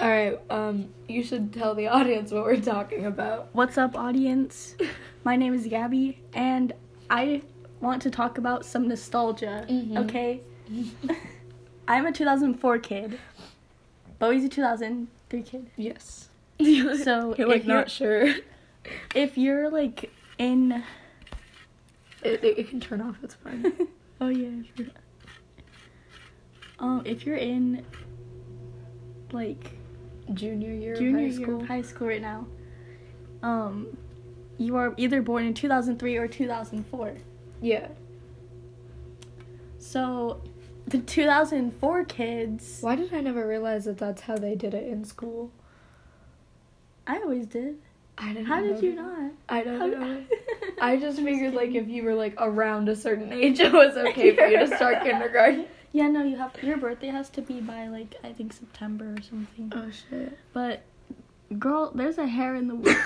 All right. Um, you should tell the audience what we're talking about. What's up, audience? My name is Gabby, and I want to talk about some nostalgia. Mhm. Okay. I'm a 2004 kid. Bowie's a 2003 kid. Yes. So You're like not sure. If you're like in, It, it, it can turn off. It's fine. oh yeah, sure. Um, if you're in like Junior year junior of high year school. of high school right now, um, you are either born in 2003 or 2004. yeah. So, the 2004 kids, Why did I never realize that that's how they did it in school? I always did. I didn't. How did you not? I don't How- know. I just figured like if you were like around a certain age, it was okay for you to start kindergarten. Yeah, no, you have your birthday has to be by like I think September or something. Oh shit. But girl, there's a hair in the wood.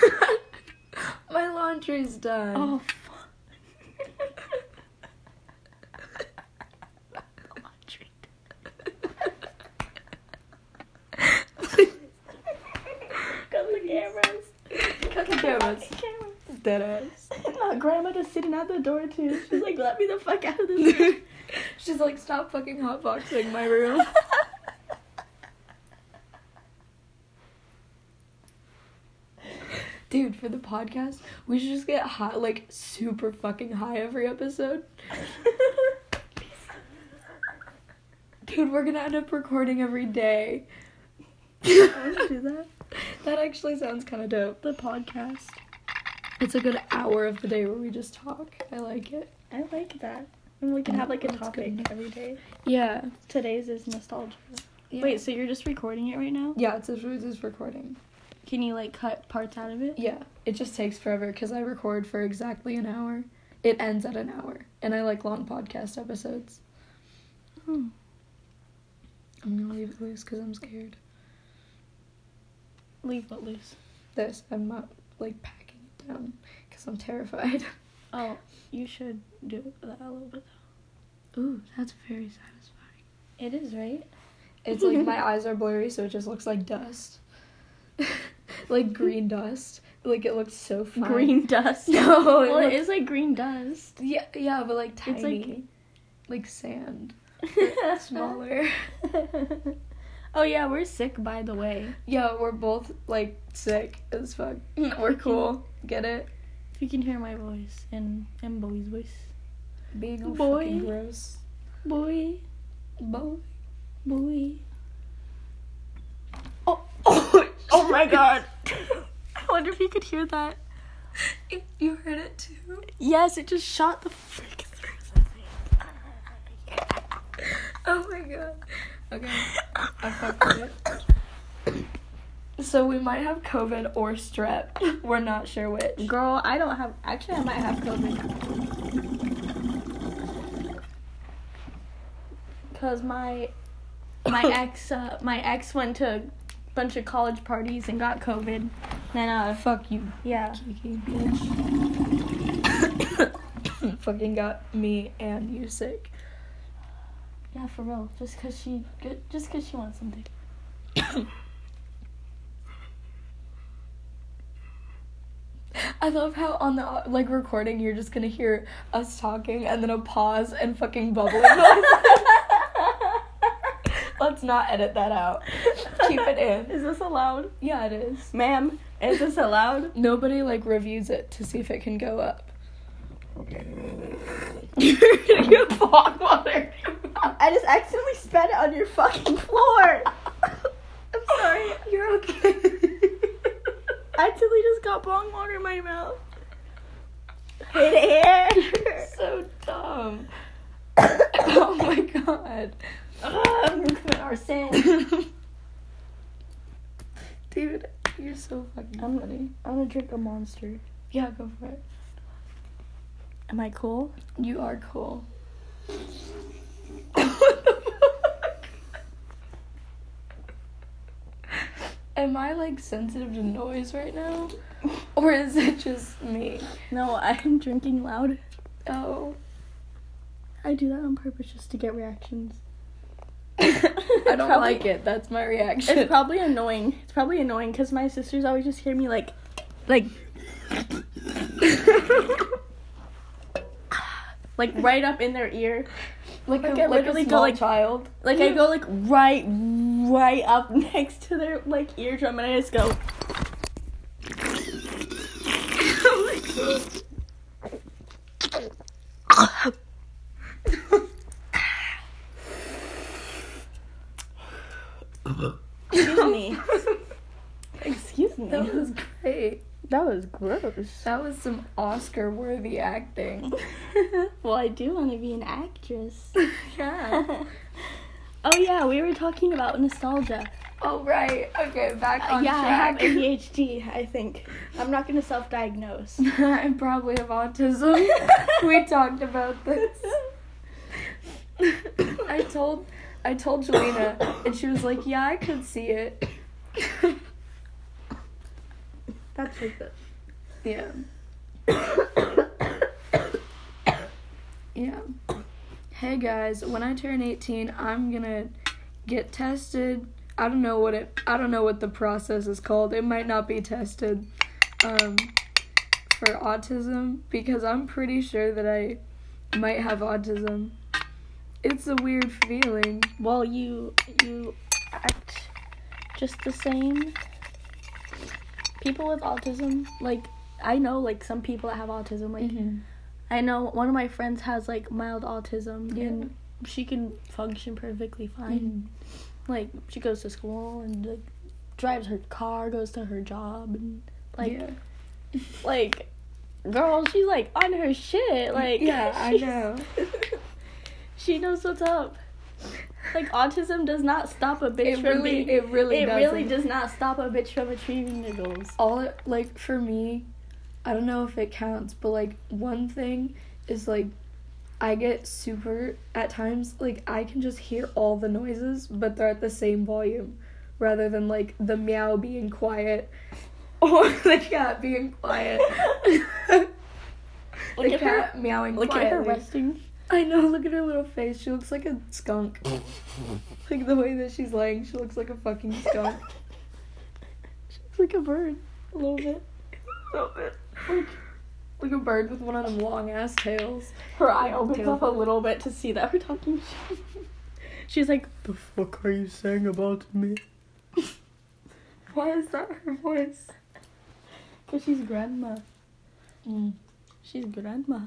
My laundry's done. oh fuck. Cut the cameras. Cut the cameras. cameras. Dead ass. My grandma just sitting at the door too. She's like, "Let me the fuck out of this." room." She's like, stop fucking hotboxing my room. Dude, for the podcast, we should just get high, like super fucking high every episode. Dude, we're gonna end up recording every day. Do that. That actually sounds kind of dope. The podcast. It's a good hour of the day where we just talk. I like it. I like that. And we can have like a topic every day. Yeah. Today's is nostalgia. yeah. Wait, so you're just recording it right now? Yeah, it's, it's just recording. Can you like cut parts out of it? Yeah, it just takes forever because I record for exactly an hour. It ends at an hour, and I like long podcast episodes. Hmm. I'm gonna leave it loose because I'm scared. Leave what loose. This, I'm not like packing it down because I'm terrified. Oh, you should do that a little bit. Though. Ooh, that's very satisfying. It is, right? It's like my eyes are blurry, so it just looks like dust, like green dust. Like it looks so fine. Green dust. No, it well, it looks- is like green dust. Yeah, yeah, but like tiny, It's like- like sand, smaller. oh yeah, we're sick by the way. Yeah, we're both like sick as fuck. We're cool. Get it? If you can hear my voice and and Bowie's voice. Being all Boy. fucking gross. Boy, Boy. Bowie. Oh, oh, Oh my god. I wonder if you could hear that. You heard it too? Yes, it just shot the frick through Oh my god. Okay. I fucked it. So we might have COVID or strep. We're not sure which. Girl, I don't have. Actually, I might have COVID. Cause my my ex uh, my ex went to a bunch of college parties and got COVID. Then uh Fuck you, yeah. Kiki bitch. Fucking got me and you sick. Yeah, for real. Just cause she just cause she wants something. I love how on the like recording you're just gonna hear us talking and then a pause and fucking bubbling. Let's not edit that out. Keep it in. Is this allowed? Yeah, it is. Ma'am, is this allowed? Nobody like reviews it to see if it can go up. You're gonna get water. I just accidentally spat it on your fucking floor. I'm sorry. You're okay. I accidentally just got bong water in my mouth. Hit it here. so dumb. oh my god. I'm gonna commit arson. Dude, you're so fucking I'm- funny. I'm gonna drink a monster. Yeah, go for it. Am I cool? You are cool. Am I like sensitive to noise right now? Or is it just me? No, I'm drinking loud. Oh. I do that on purpose just to get reactions. I don't Probably- like it. That's my reaction. It's probably annoying. It's probably annoying because my sisters always just hear me like, like, like right up in their ear. Like, like a, I like literally a go like- child. Like I go like right, right up next to their like eardrum, and I just go. Excuse me. Excuse me. That was great. That was gross. That was some Oscar-worthy acting. well, I do want to be an actress. yeah. oh yeah, we were talking about nostalgia. Oh right. Okay, back Uh, on yeah, I have. ADHD. I think I'm not gonna self-diagnose. I probably have autism. we talked about this. I told I told Jelena and she was like, "Yeah, I could see it." That's like the. yeah. yeah. Hey guys, when I turn 18, I'm going to get tested. I don't know what it I don't know what the process is called. It might not be tested um for autism because I'm pretty sure that I might have autism. It's a weird feeling. Well, you you act just the same. People with autism, like I know, like some people that have autism, like mm-hmm. I know one of my friends has like mild autism, Yeah. and she can function perfectly fine. Mm-hmm. Like she goes to school and like drives her car, goes to her job, and like yeah. like girl, she's like on her shit. Like Yeah, I know. she knows what's up. Like autism does not stop a bitch It from really being. it really it doesn't. really does not stop a bitch from achieving their goals. all it, like for me i don't know if it counts but like one thing is like i get super at times like i can just hear all the noises but they're at the same volume rather than like the meow being quiet or the cat being quiet the at her- cat meowing Look at her resting. I know look at her little face she looks like a skunk like the way that she's laying she looks like a fucking skunk She's like a bird, a little bit. like, like a bird with one of them long ass tails Her eye opens Tail. up a little bit to see that we're talking shit. She's like, The fuck are you saying about me? why is that her voice cause she's grandma. Mm. She's grandma.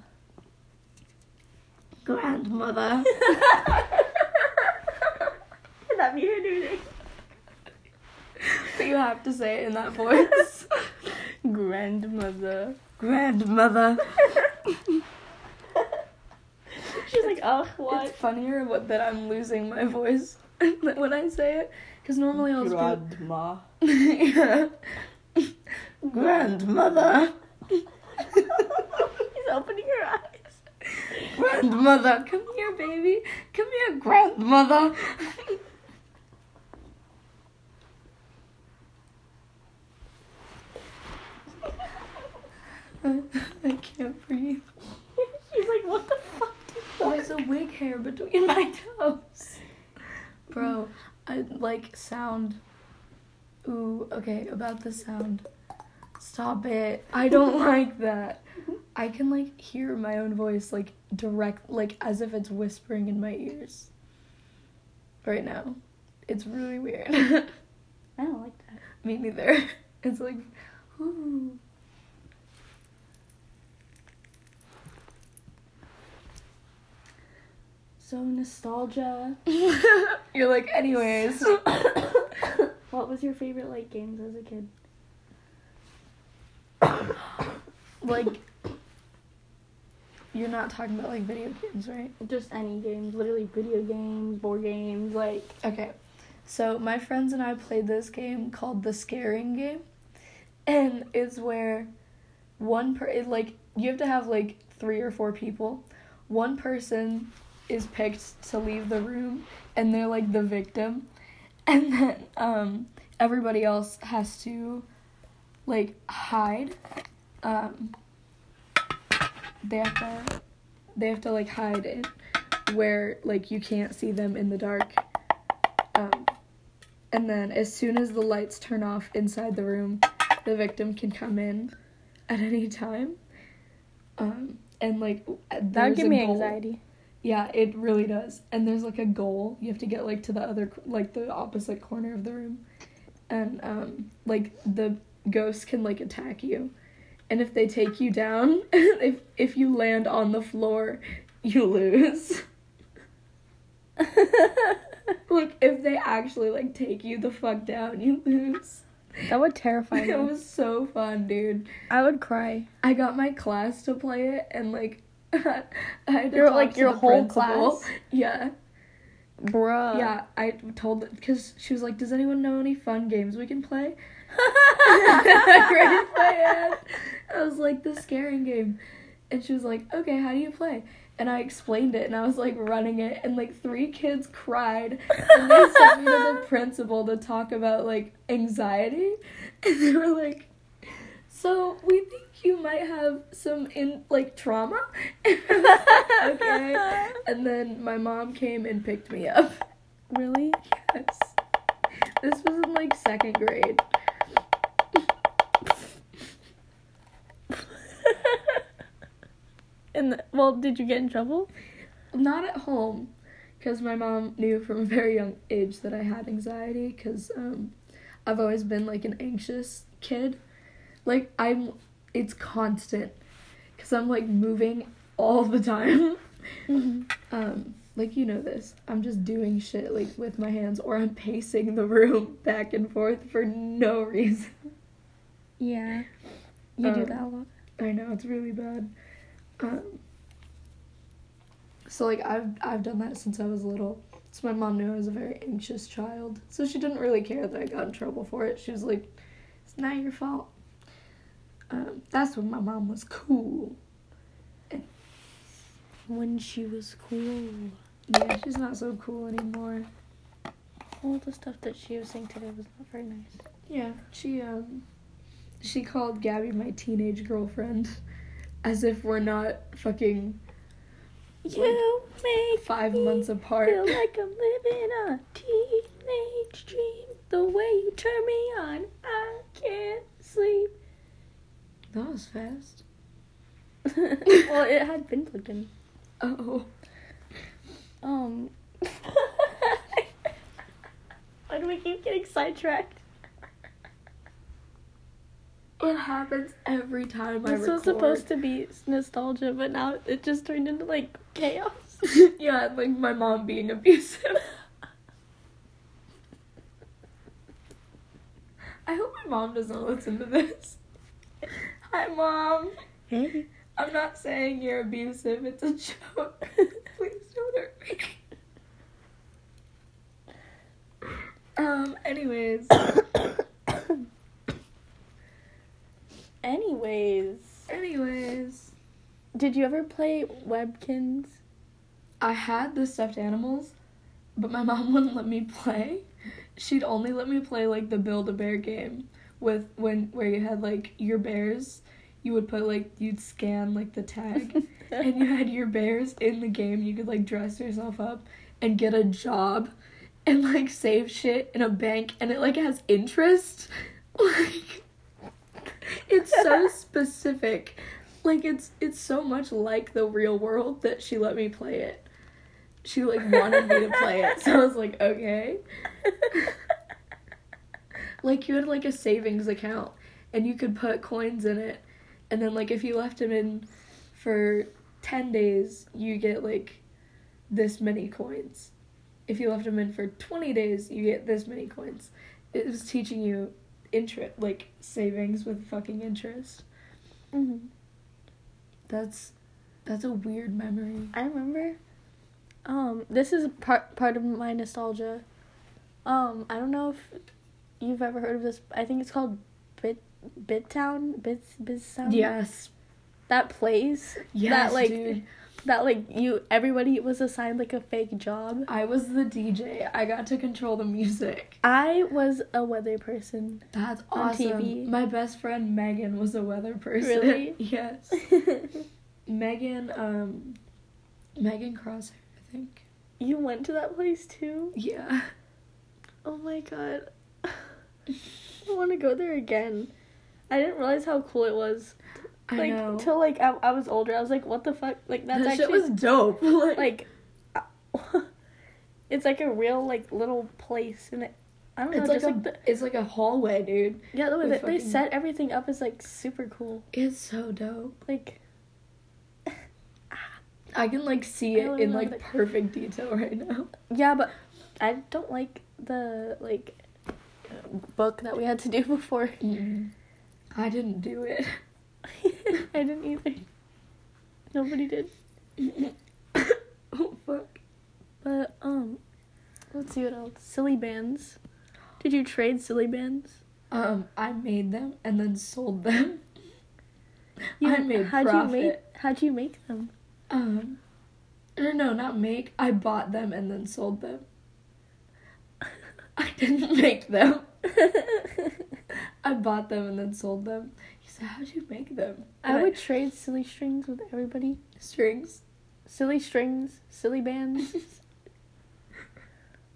Grandmother Can that be her new name? But you have to say it in that voice. Grandmother. Grandmother. She's like, oh, what? It's funnier what, that I'm losing my voice when I say it. Because normally I'll just Grandma. be yeah. Grandmother. He's opening her eyes. Grandmother. Come here, baby. Come here, grandmother. I can't breathe. She's like, what the fuck? There's a wig hair between my toes. Bro, I like sound. Ooh, okay, about the sound. Stop it. I don't like that. I can like hear my own voice like direct like as if it's whispering in my ears. Right now. It's really weird. I don't like that. Me neither. It's like ooh. So nostalgia. You're like anyways. what was your favorite like games as a kid? like you're not talking about like video games, right? Just any games, literally video games, board games, like Okay. So my friends and I played this game called the scaring game. And it's where one per it, like you have to have like 3 or 4 people. One person is picked to leave the room and they're like the victim. And then um everybody else has to like hide. Um they have to they have to like hide it where like you can't see them in the dark Um, and then as soon as the lights turn off inside the room, the victim can come in at any time. Um, and like That would give me goal. anxiety. Yeah, it really does. And there's like a goal. You have to get like to the other like the opposite corner of the room. And um like the ghosts can like attack you. And if they take you down, if if you land on the floor, you lose. like if they actually like take you the fuck down, you lose. that would terrify me. It was so fun, dude. I would cry. I got my class to play it and like I had to Your- talk like, to your the whole principal. class? Yeah. Bruh. Yeah, I told because she was like, "Does anyone know any fun games we can play?" My hand. I was like, "The scaring game," and she was like, "Okay, how do you play?" And I explained it, and I was like running it, and like three kids cried, and they sent me to the principal to talk about like anxiety, and they were like, "So we think you might have some in like trauma." And like, okay. And then my mom came and picked me up. really? Yes. This was in like second grade. Well, did you get in trouble? Not at home, because my mom knew from a very young age that I had anxiety. Because um, I've always been like an anxious kid. Like I'm, it's constant. Because I'm like moving all the time. Mm-hmm. Um, like you know this. I'm just doing shit like with my hands, or I'm pacing the room back and forth for no reason. Yeah. You do Um, that a lot. I know it's really bad. Um, so like I've I've done that since I was little. So my mom knew I was a very anxious child. So she didn't really care that I got in trouble for it. She was like, "It's not your fault." Um, that's when my mom was cool. When she was cool. Yeah, she's not so cool anymore. All the stuff that she was saying today was not very nice. Yeah, she um, she called Gabby my teenage girlfriend, as if we're not fucking You make five me months apart. feel like I'm living a teenage dream. The way you turn me on, I can't sleep. That was fast. well, it had been plugged in. Oh. Um. Why do we keep getting sidetracked? It happens every time I This record. was supposed to be nostalgia, but now it just turned into like chaos. yeah, like my mom being abusive. I hope my mom doesn't listen to this. Hi, mom. Hey. I'm not saying you're abusive. It's a joke. Please don't hurt me. Um. Anyways, Anyways, anyways, did you ever play Webkinz? I had the stuffed animals, but my mom wouldn't let me play. She'd only let me play like the Build a Bear game with when where you had like your bears. You would put like you'd scan like the tag, and you had your bears in the game. You could like dress yourself up and get a job, and like save shit in a bank, and it like has interest. Like it's so specific. Like it's it's so much like the real world that she let me play it. She like wanted me to play it, so I was like, okay. like you had like a savings account, and you could put coins in it, and then like if you left them in for ten days, you get like this many coins. If you left them in for twenty days, you get this many coins. It was teaching you interest, like savings with fucking interest. Mhm. That's that's a weird memory. I remember. Um, this is part part of my nostalgia. Um, I don't know if you've ever heard of this. I think it's called Bit BizTown. Bits BizTown. Yes. That plays. Yes, that like dude. That like you everybody was assigned like a fake job. I was the DJ. I got to control the music. I was a weather person. That's On awesome. TV. My best friend Megan was a weather person. Really? yes. Megan, um, Megan Crosshair, I think. you went to that place too. Yeah. Oh my god. I want to go there again. I didn't realize how cool it was. I Like know. till like I, I was older, I was like, "What the fuck?" Like that's that shit was dope. like, like, it's like a real like little place, and it. I don't know, it's like a like the it's like a hallway, dude. yeah, the way that they set everything up is like super cool. It's so dope. Like I can like see it in like perfect detail right now. yeah, but I don't like the like book that we had to do before. I didn't do it. I didn't either. Nobody did. oh fuck. But um, let's see what else. Silly Bandz. Did you trade Silly Bandz? Um, I made them and then sold them. You I made how'd profit. you make how'd you make them? Um, no, no, not make. I bought them and then sold them. I didn't make them. I bought them and then sold them. He said, "How'd you make them?" I And would trade silly strings with everybody. strings. Silly strings, Silly Bandz,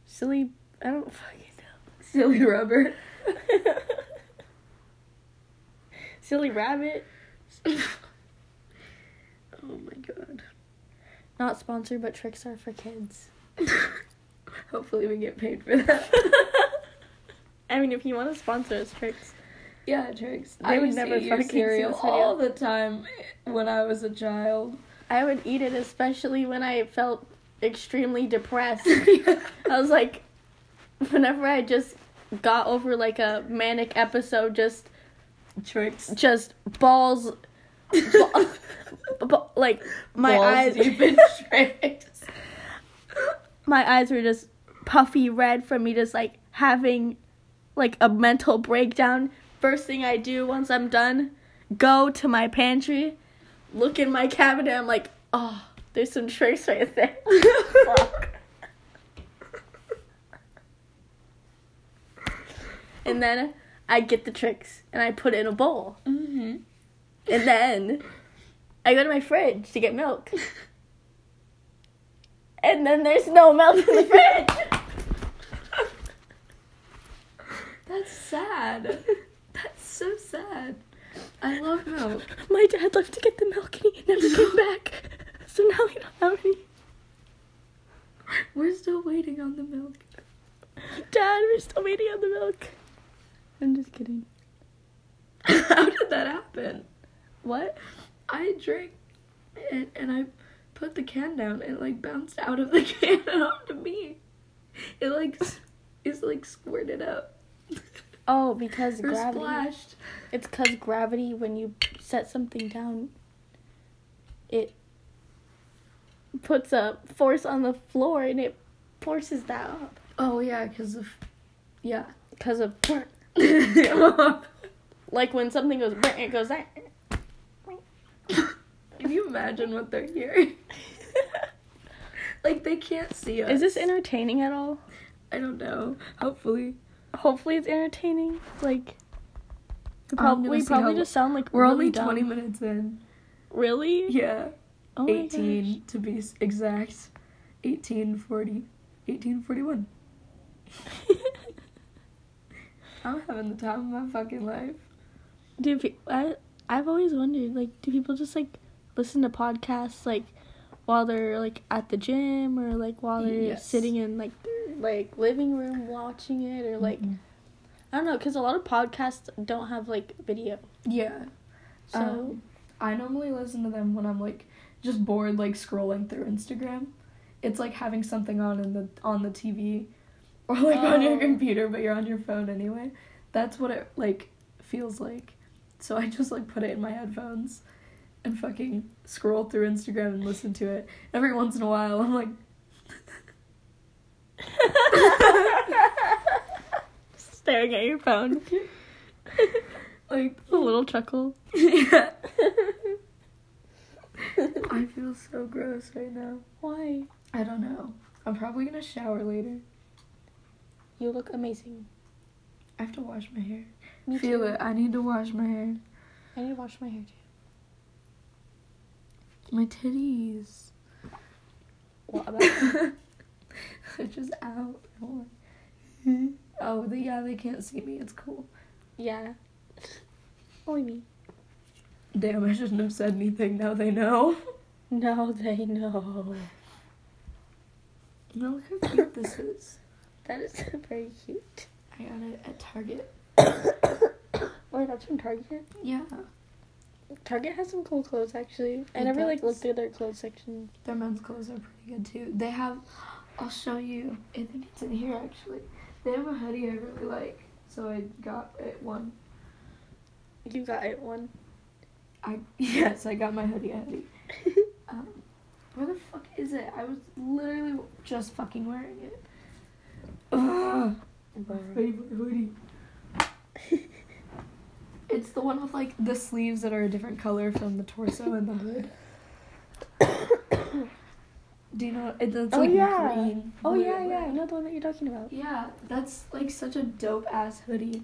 silly. I don't fucking know. Silly rubber. silly rabbit. oh my god. Not sponsored, but Trix are for kids. Hopefully we get paid for that. I mean, if you want to sponsor us, Trix. Yeah, Trix. They I would never eat fucking cereal all the time when I was a child. I would eat it, especially when I felt extremely depressed. I was like, whenever I just got over like a manic episode, just Trix. just balls, ba- ba- like my Balls eyes, deep in Trix. my eyes were just puffy red from me just like having like a mental breakdown. First thing I do once I'm done, go to my pantry, look in my cabinet. I'm like, oh, there's some Trix right there. And then I get the Trix and I put it in a bowl. Mm-hmm. And then I go to my fridge to get milk. And then there's no milk in the fridge. That's sad. So sad. I love milk. My dad left to get the milk and he never came back. So now we don't have any. We're still waiting on the milk. Dad, we're still waiting on the milk. I'm just kidding. How did that happen? What? I drank it and I put the can down and it like bounced out of the can and onto me. It like s- it's like squirted up. Oh, because gravity. splashed. It's because gravity, when you set something down, it puts a force on the floor and it forces that up. Oh yeah, because of yeah. Because of, like when something goes, it goes that. you imagine what they're hearing? Like they can't see us. Is this entertaining at all? I don't know. Hopefully. Hopefully it's entertaining. Like, we prob- we probably just sound like We're really only dumb. 20 minutes in. Really? Yeah. Oh my 18 to be exact. 1840. 1841. I'm having the time of my fucking life. do pe- I I've always wondered like do people just like listen to podcasts like while they're like at the gym or like while they're Yes. sitting in like their like living room watching it or like Mhm. I don't know cuz a lot of podcasts don't have like video. Yeah. So Um, I normally listen to them when I'm like just bored, like scrolling through Instagram. It's like having something on in the on the TV, or like on your Oh. computer, but you're on your phone anyway. That's what it like feels like. So I just like put it in my headphones, and fucking scroll through Instagram and listen to it. Every once in a while, I'm like, staring at your phone. like a little chuckle. yeah. I feel so gross right now. Why? I don't know. I'm probably gonna shower later. You look amazing. I have to wash my hair. Me Feel too. it. I need to wash my hair. I need to wash my hair too. My titties. What about They're just out. I don't want- Oh, the, yeah, they can't see me. It's cool. Yeah. Only me. Damn, I shouldn't have said anything. Now they know. Now they know. No, look how cute this is. That is very cute. I got it at Target. Wait, that's from Target? Yeah, Target has some cool clothes actually. I It never like looked through their clothes section. their men's clothes are pretty good too. They have. I'll show you. I think it's in here actually. They have a hoodie I really like, so I got it one. You got it one. I yes, I got my hoodie hoodie. Um, where the fuck is it? I was literally just fucking wearing it. Ugh, my favorite hoodie. it's the one with like the sleeves that are a different color from the torso and the hood. Do you know? It, it's Oh, like yeah. green. oh yeah, yeah. I know the one that you're talking about. Yeah, that's like such a dope ass hoodie.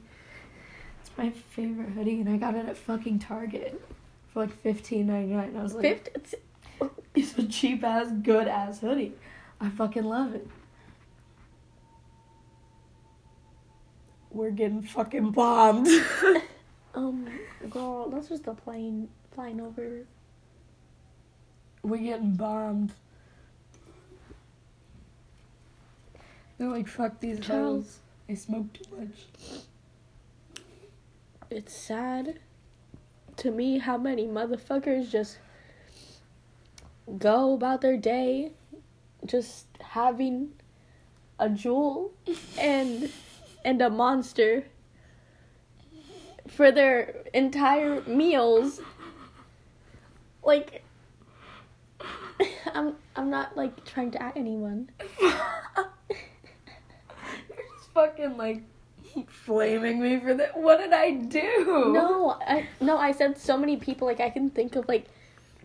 It's my favorite hoodie, and I got it at fucking Target for like fifteen ninety nine. I was like, Fifth. It's, it's a cheap ass, good ass hoodie. I fucking love it. We're getting fucking bombed. um, girl, that's just the plane flying over. We're getting bombed. They're like, fuck these Child. hoes. They smoke too much. It's sad to me how many motherfuckers just go about their day just having a Juul and and a monster for their entire meals like I'm I'm not like trying to at anyone. Fucking like flaming me for that. What did I do? No, I no, I said so many people like I can think of like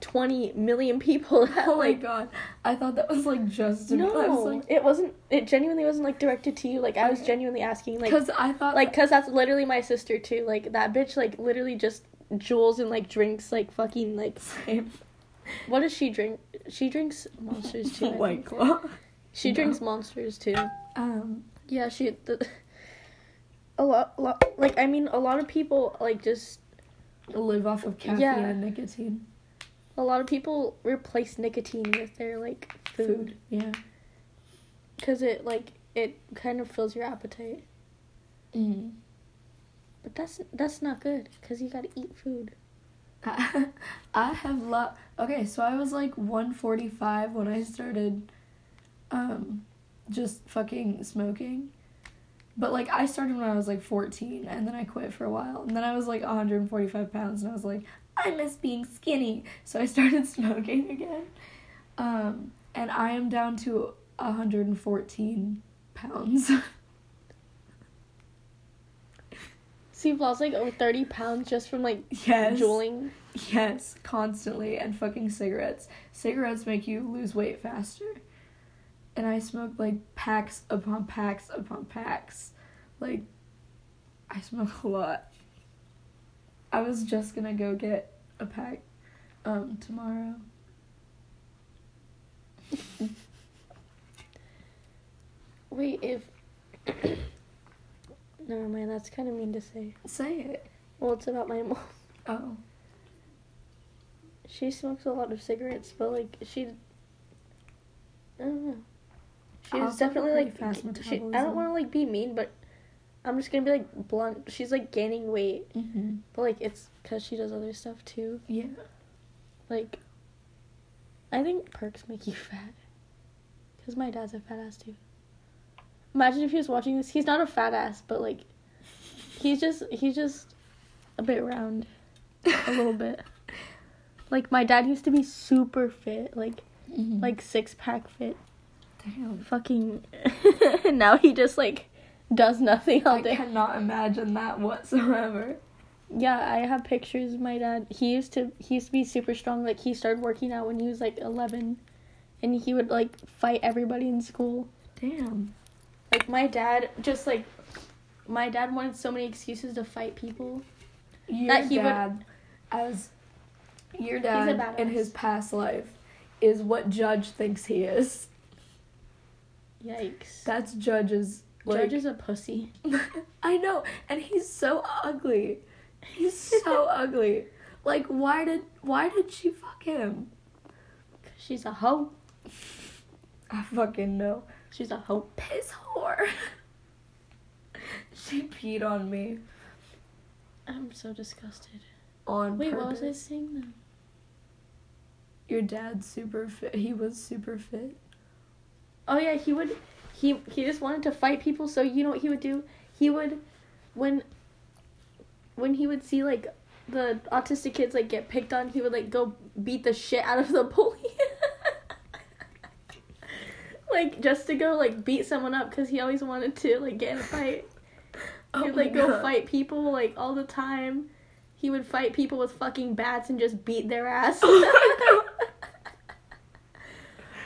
20 million people that Oh my like god. I thought that was like just. I was No, like, it wasn't. It genuinely wasn't like directed to you. Like I was genuinely asking, like, because I thought like, cause that's literally my sister too. Like that bitch, like literally just juuls and like drinks, like fucking like. Same. What does she drink? She drinks monsters too. White. Claw. She No. drinks monsters too. Um, Yeah, she. The, a lot, lot, like I mean, a lot of people like just live off of caffeine Yeah. and nicotine. a lot of people replace nicotine with their like food Food. Yeah. because it like it kind of fills your appetite. Mm. But that's that's not good because you gotta eat food. I, I have lot. Okay, so I was like 145 when I started, um, just fucking smoking. But like I started when I was like 14, and then I quit for a while, and then I was like 145 pounds, and I was like, I miss being skinny, so I started smoking again. Um, and I am down to 114 pounds. So you've lost like over thirty pounds just from like yes. juuling. Yes, constantly and fucking cigarettes. Cigarettes make you lose weight faster. And I smoked like packs upon packs upon packs. Like I smoke a lot. I was just gonna go get a pack um tomorrow. Wait, if never mind, that's kind of mean to say. Say it. Well, it's about my mom. Oh. She smokes a lot of cigarettes, but like she, I don't know. She's also definitely like fast she, I don't want to like be mean, but I'm just gonna be like blunt. She's like gaining weight, Mm-hmm. but like it's because she does other stuff too. Yeah. Like, I think perks make you fat. Because my dad's a fat ass too. Imagine if he was watching this. He's not a fat ass, but like, he's just he's just a bit round, a little bit. Like my dad used to be super fit, like Mhm. like six pack fit. Damn. Fucking. now he just like does nothing all I day. cannot imagine that whatsoever. Yeah, I have pictures of my dad. He used to he used to be super strong. Like he started working out when he was like 11 and he would like fight everybody in school. Damn. Like my dad just like my dad wanted so many excuses to fight people. Your That he would- dad, as your dad in his past life, is what Judge thinks he is. Yikes. That's Judge's Like, George is a pussy. I know, and he's so ugly. He's so ugly. Like, why did why did she fuck him? Cause she's a hoe. I fucking know. She's a hoe. Piss whore. she peed on me I'm so disgusted. on Wait, purpose. what was I saying then? Your dad's super fit. He was super fit. Oh yeah, he would. He he just wanted to fight people. So you know what he would do? He would, when. When he would see like the autistic kids like get picked on, he would like go beat the shit out of the bully. like just to go like beat someone up because he always wanted to like get in a fight. Oh He'd like go God. fight people like all the time. He would fight people with fucking bats and just beat their ass. Oh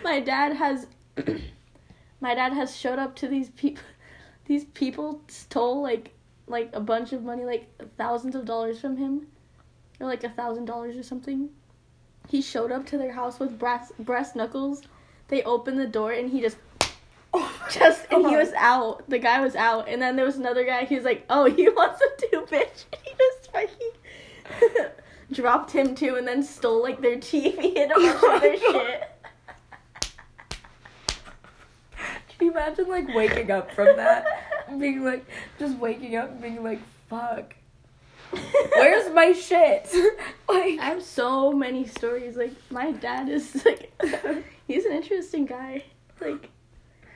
my dad has my dad has showed up to these people these people stole like like a bunch of money like thousands of dollars from him. Or like a thousand dollars or something. He showed up to their house with brass brass knuckles. They opened the door and he just just and he was out. The guy was out. And then there was another guy. He was like oh he wants to do bitch. And he just fucking dropped him too and then stole like their tv and all their oh shit Can you imagine like waking up from that? being like, just waking up and being like, fuck. Where's my shit? like, I have so many stories. Like my dad is like, he's an interesting guy. Like,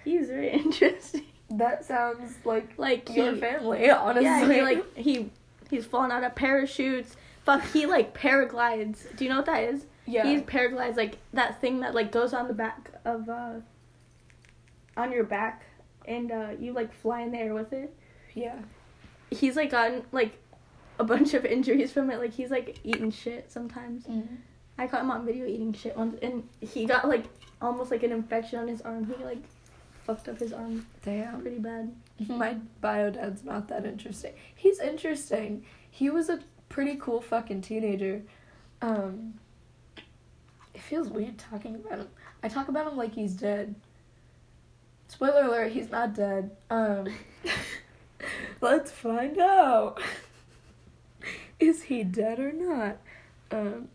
he's very interesting. that sounds like Like your he, family, honestly. yeah, he like he he's fallen out of parachutes. Fuck, he like paraglides. Do you know what that is? yeah. He's paraglides like that thing that like goes on the back of uh on your back and uh you like fly in the air with it. yeah. He's like gotten like a bunch of injuries from it. Like he's like eating shit sometimes. I caught him on video eating shit once, and he got like almost like an infection on his arm. He like fucked up his arm Damn. pretty bad. My bio dad's not that interesting. He's interesting. He was a pretty cool fucking teenager. Um it feels weird talking about him. I talk about him like he's dead. Spoiler alert, he's not dead. Um let's find out. Is he dead or not? Um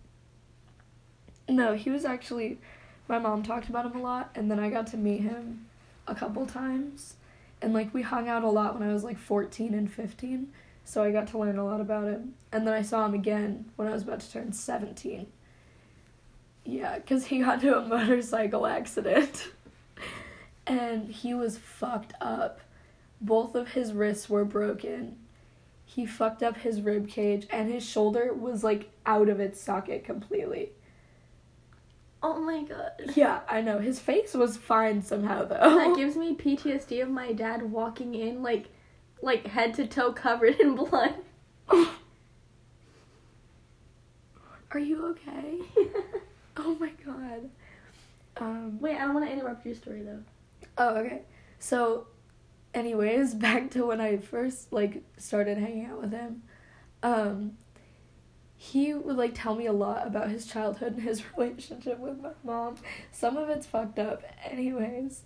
No, he was actually my mom talked about him a lot and then I got to meet him a couple times and like we hung out a lot when I was like 14 and 15 so I got to learn a lot about him and then I saw him again when I was about to turn 17 yeah cuz he got into a motorcycle accident and he was fucked up both of his wrists were broken he fucked up his rib cage and his shoulder was like out of its socket completely Oh my god. yeah I know his face was fine somehow though That gives me PTSD of my dad walking in like like head to toe covered in blood. Are you okay? Oh my god. Um Wait, I don't want to interrupt your story though. Oh okay. So anyways, back to when I first like started hanging out with him. Um he would like tell me a lot about his childhood and his relationship with my mom. Some of it's fucked up anyways.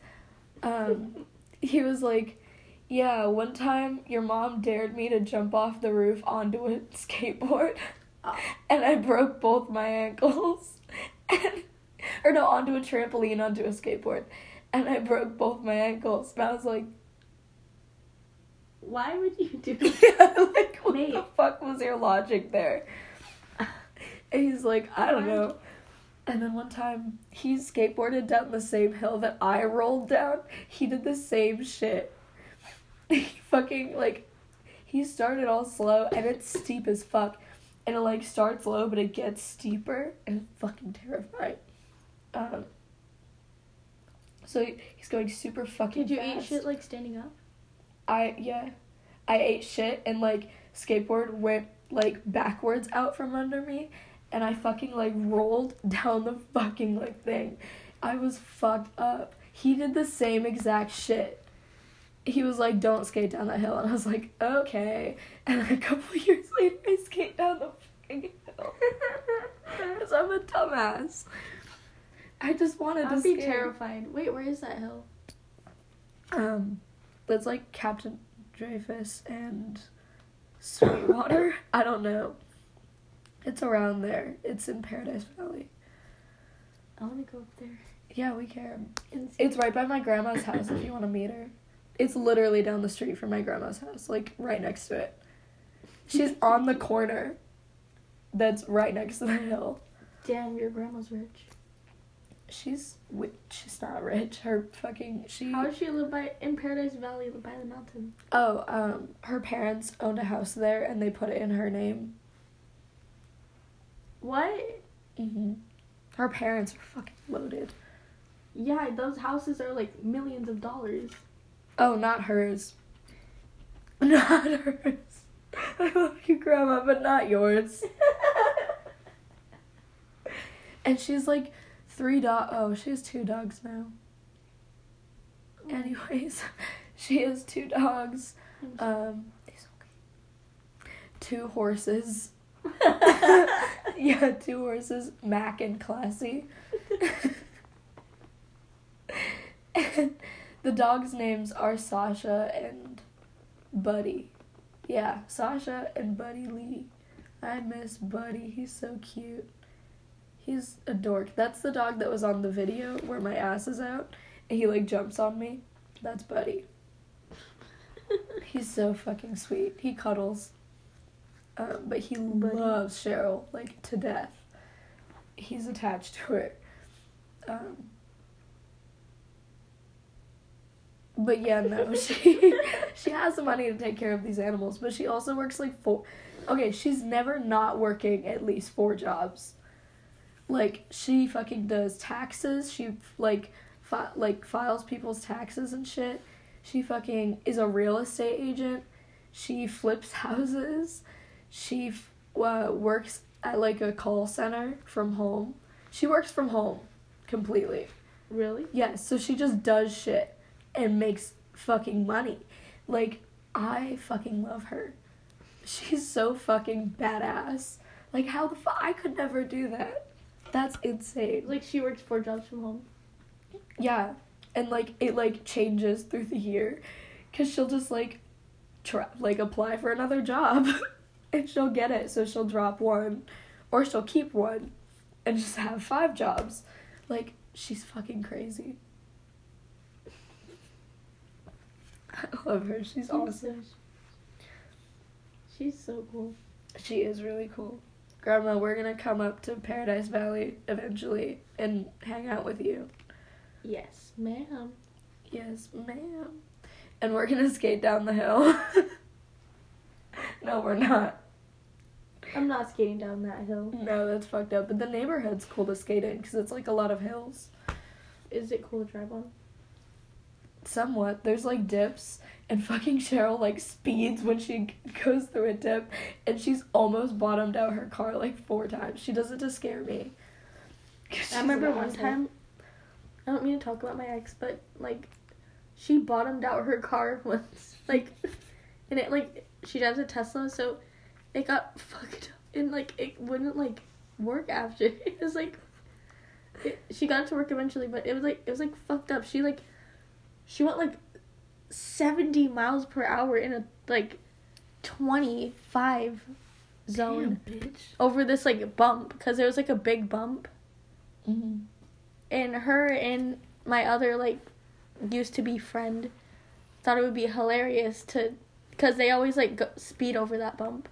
Um he was like, "Yeah, one time your mom dared me to jump off the roof onto a skateboard." Oh. and I broke both my ankles. And, or no, onto a trampoline, onto a skateboard. And I broke both my ankles. And I was like, Why would you do that? like, what Mate. the fuck was your logic there? And he's like, I don't know. And then one time, he skateboarded down the same hill that I rolled down. He did the same shit. He fucking, like, he started all slow, and it's steep as fuck. And it, like, starts low, but it gets steeper, and it's fucking terrifying. Um, so he's going super fucking Did you eat shit like standing up? I yeah, I ate shit and like skateboard went like backwards out from under me, and I fucking like rolled down the fucking like thing. I was fucked up. He did the same exact shit. He was like, "Don't skate down that hill," and I was like, "Okay." And then a couple years later, I skate down the fucking hill because I'm a dumbass. I just wanted I'd to be terrified. Wait, where is that hill? Um, It's like Captain Dreyfus and Sweetwater. I don't know. It's around there. It's in Paradise Valley. I want to go up there. Yeah, we can. It's right by my grandma's house if you want to meet her. It's literally down the street from my grandma's house, like right next to it. She's on the corner that's right next to the hill. Damn, your grandma's rich. She's wi- she's not rich. Her fucking she How does she live by in Paradise Valley by the mountain? Oh, um her parents owned a house there and they put it in her name. What? Mhm. Her parents are fucking loaded. Yeah, those houses are like millions of dollars. Oh, not hers. Not hers. I love you, Grandma, but not yours. And she's like three dog. Oh, she has two dogs now. Anyways, she has two dogs. Um, it's okay. Two horses. yeah, two horses, Mac and Classy. and the dogs' names are Sasha and Buddy. Yeah, Sasha and Buddy Lee. I miss Buddy. He's so cute. He's a dork. That's the dog that was on the video where my ass is out and he like jumps on me. That's Buddy. He's so fucking sweet. He cuddles. Um, but he Buddy. loves Cheryl like to death. He's attached to her. Um, but yeah, no, she she has the money to take care of these animals, but she also works like four. Okay, she's never not working at least four jobs. Like she fucking does taxes. She like fi- like files people's taxes and shit. She fucking is a real estate agent. She flips houses. She f- uh, works at like a call center from home. She works from home completely. Really? Yes, so she just does shit and makes fucking money. Like, I fucking love her. She's so fucking badass. Like, how the fuck? I could never do that. That's insane. Like she works four jobs from home. Yeah, and like it like changes through the year, cause she'll just like, try like apply for another job, and she'll get it. So she'll drop one, or she'll keep one, and just have five jobs. Like she's fucking crazy. I love her. She's awesome. She's so cool. She is really cool. Grandma, we're gonna come up to Paradise Valley eventually and hang out with you. Yes, ma'am. Yes, ma'am. And we're gonna skate down the hill. no, we're not. I'm not skating down that hill. No, that's fucked up. But the neighborhood's cool to skate in because it's like a lot of hills. Is it cool to drive on? Somewhat. There's like dips, and fucking Cheryl like speeds when she goes through a dip, and she's almost bottomed out her car like four times. She does it to scare me. I remember one asshole. time. I don't mean to talk about my ex, but like, she bottomed out her car once, like, and it like she drives a Tesla, so it got fucked up, and like it wouldn't like work after. It was like, it, she got it to work eventually, but it was like it was like fucked up. She like, she went like seventy miles per hour in a like twenty five zone Damn, bitch. over this like bump because there was like a big bump Mm-hmm. and her and my other like used to be friend thought it would be hilarious to because they always like go, speed over that bump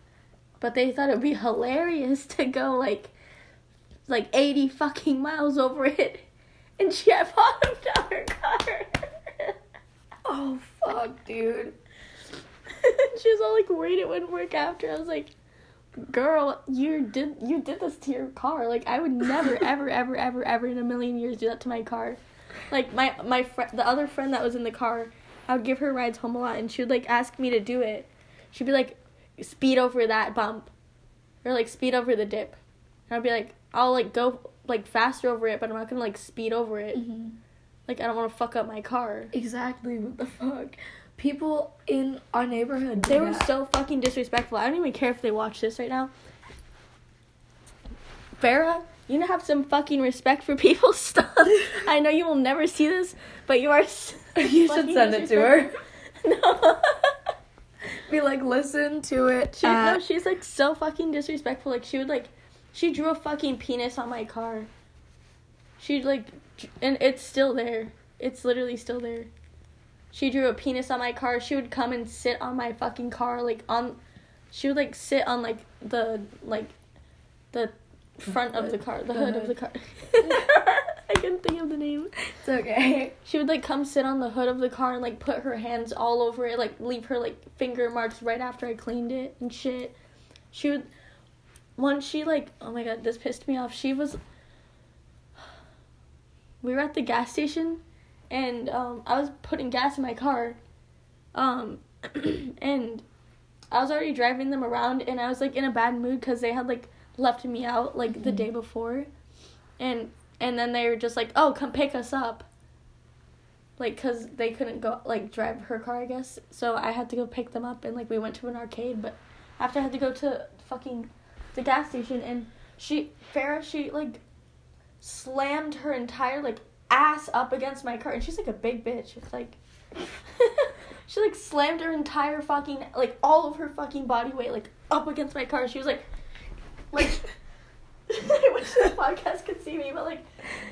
but they thought it would be hilarious to go like like 80 fucking miles over it and she had bottomed out her car Oh fuck, dude. she was all like worried it wouldn't work after. I was like girl you did you did this to your car. Like i would never ever ever ever ever in a million years do that to my car. Like my my friend the other friend that was in the car i would give her rides home a lot and she would like ask me to do it. She'd be like speed over that bump or like speed over the dip. And i'd be like i'll like go like faster over it but i'm not gonna like speed over it. Mm-hmm. Like i don't want to fuck up my car Exactly. What the fuck? People in our neighborhood. They were that. so fucking disrespectful. I don't even care if they watch this right now. Farah, you have some fucking respect for people's stuff. I know you will never see this, but you are. s- You should send it to her. no. Be like, listen to it. She, no, she's like so fucking disrespectful. Like she would like, she drew a fucking penis on my car. She like, and it's still there. It's literally still there. She drew a penis on my car. She would come and sit on my fucking car, like on. She would like sit on like the like, the front of the car, the The hood of the car. I couldn't think of the name. it's okay. She would like come sit on the hood of the car and like put her hands all over it, like leave her like finger marks right after I cleaned it and shit. She would once she like oh my god, this pissed me off. She was we were at the gas station and um I was putting gas in my car. Um and I was already driving them around and I was like in a bad mood cuz they had like left me out like the Mhm. day before. And and then they were just like, "Oh, come pick us up." Like cuz they couldn't go like drive her car, I guess. So I had to go pick them up and like we went to an arcade, but after I had to go to fucking the gas station and she Farah she like slammed her entire like ass up against my car and she's like a big bitch. It's like she like slammed her entire fucking like all of her fucking body weight like up against my car. She was like like I wish the podcast could see me, but like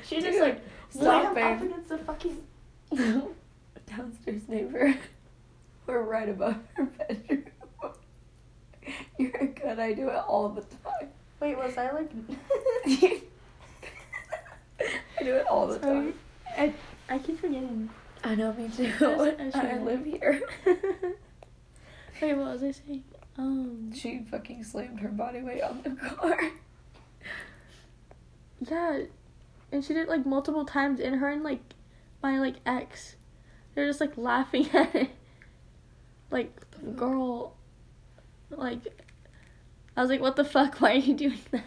she just like slammed up against the fucking Downstairs neighbor. We're right above her bedroom. You're good. I do it all the time. Wait, was I like I do it all the Sorry. time. I I keep forgetting. I know, me too. I I live here. Wait, what was I saying? Um She fucking slammed her body weight on the car. Yeah, and she did it, like multiple times, and her and like my like ex, they're just like laughing at it. Like, girl, like, I was like, what the fuck? Why are you doing that?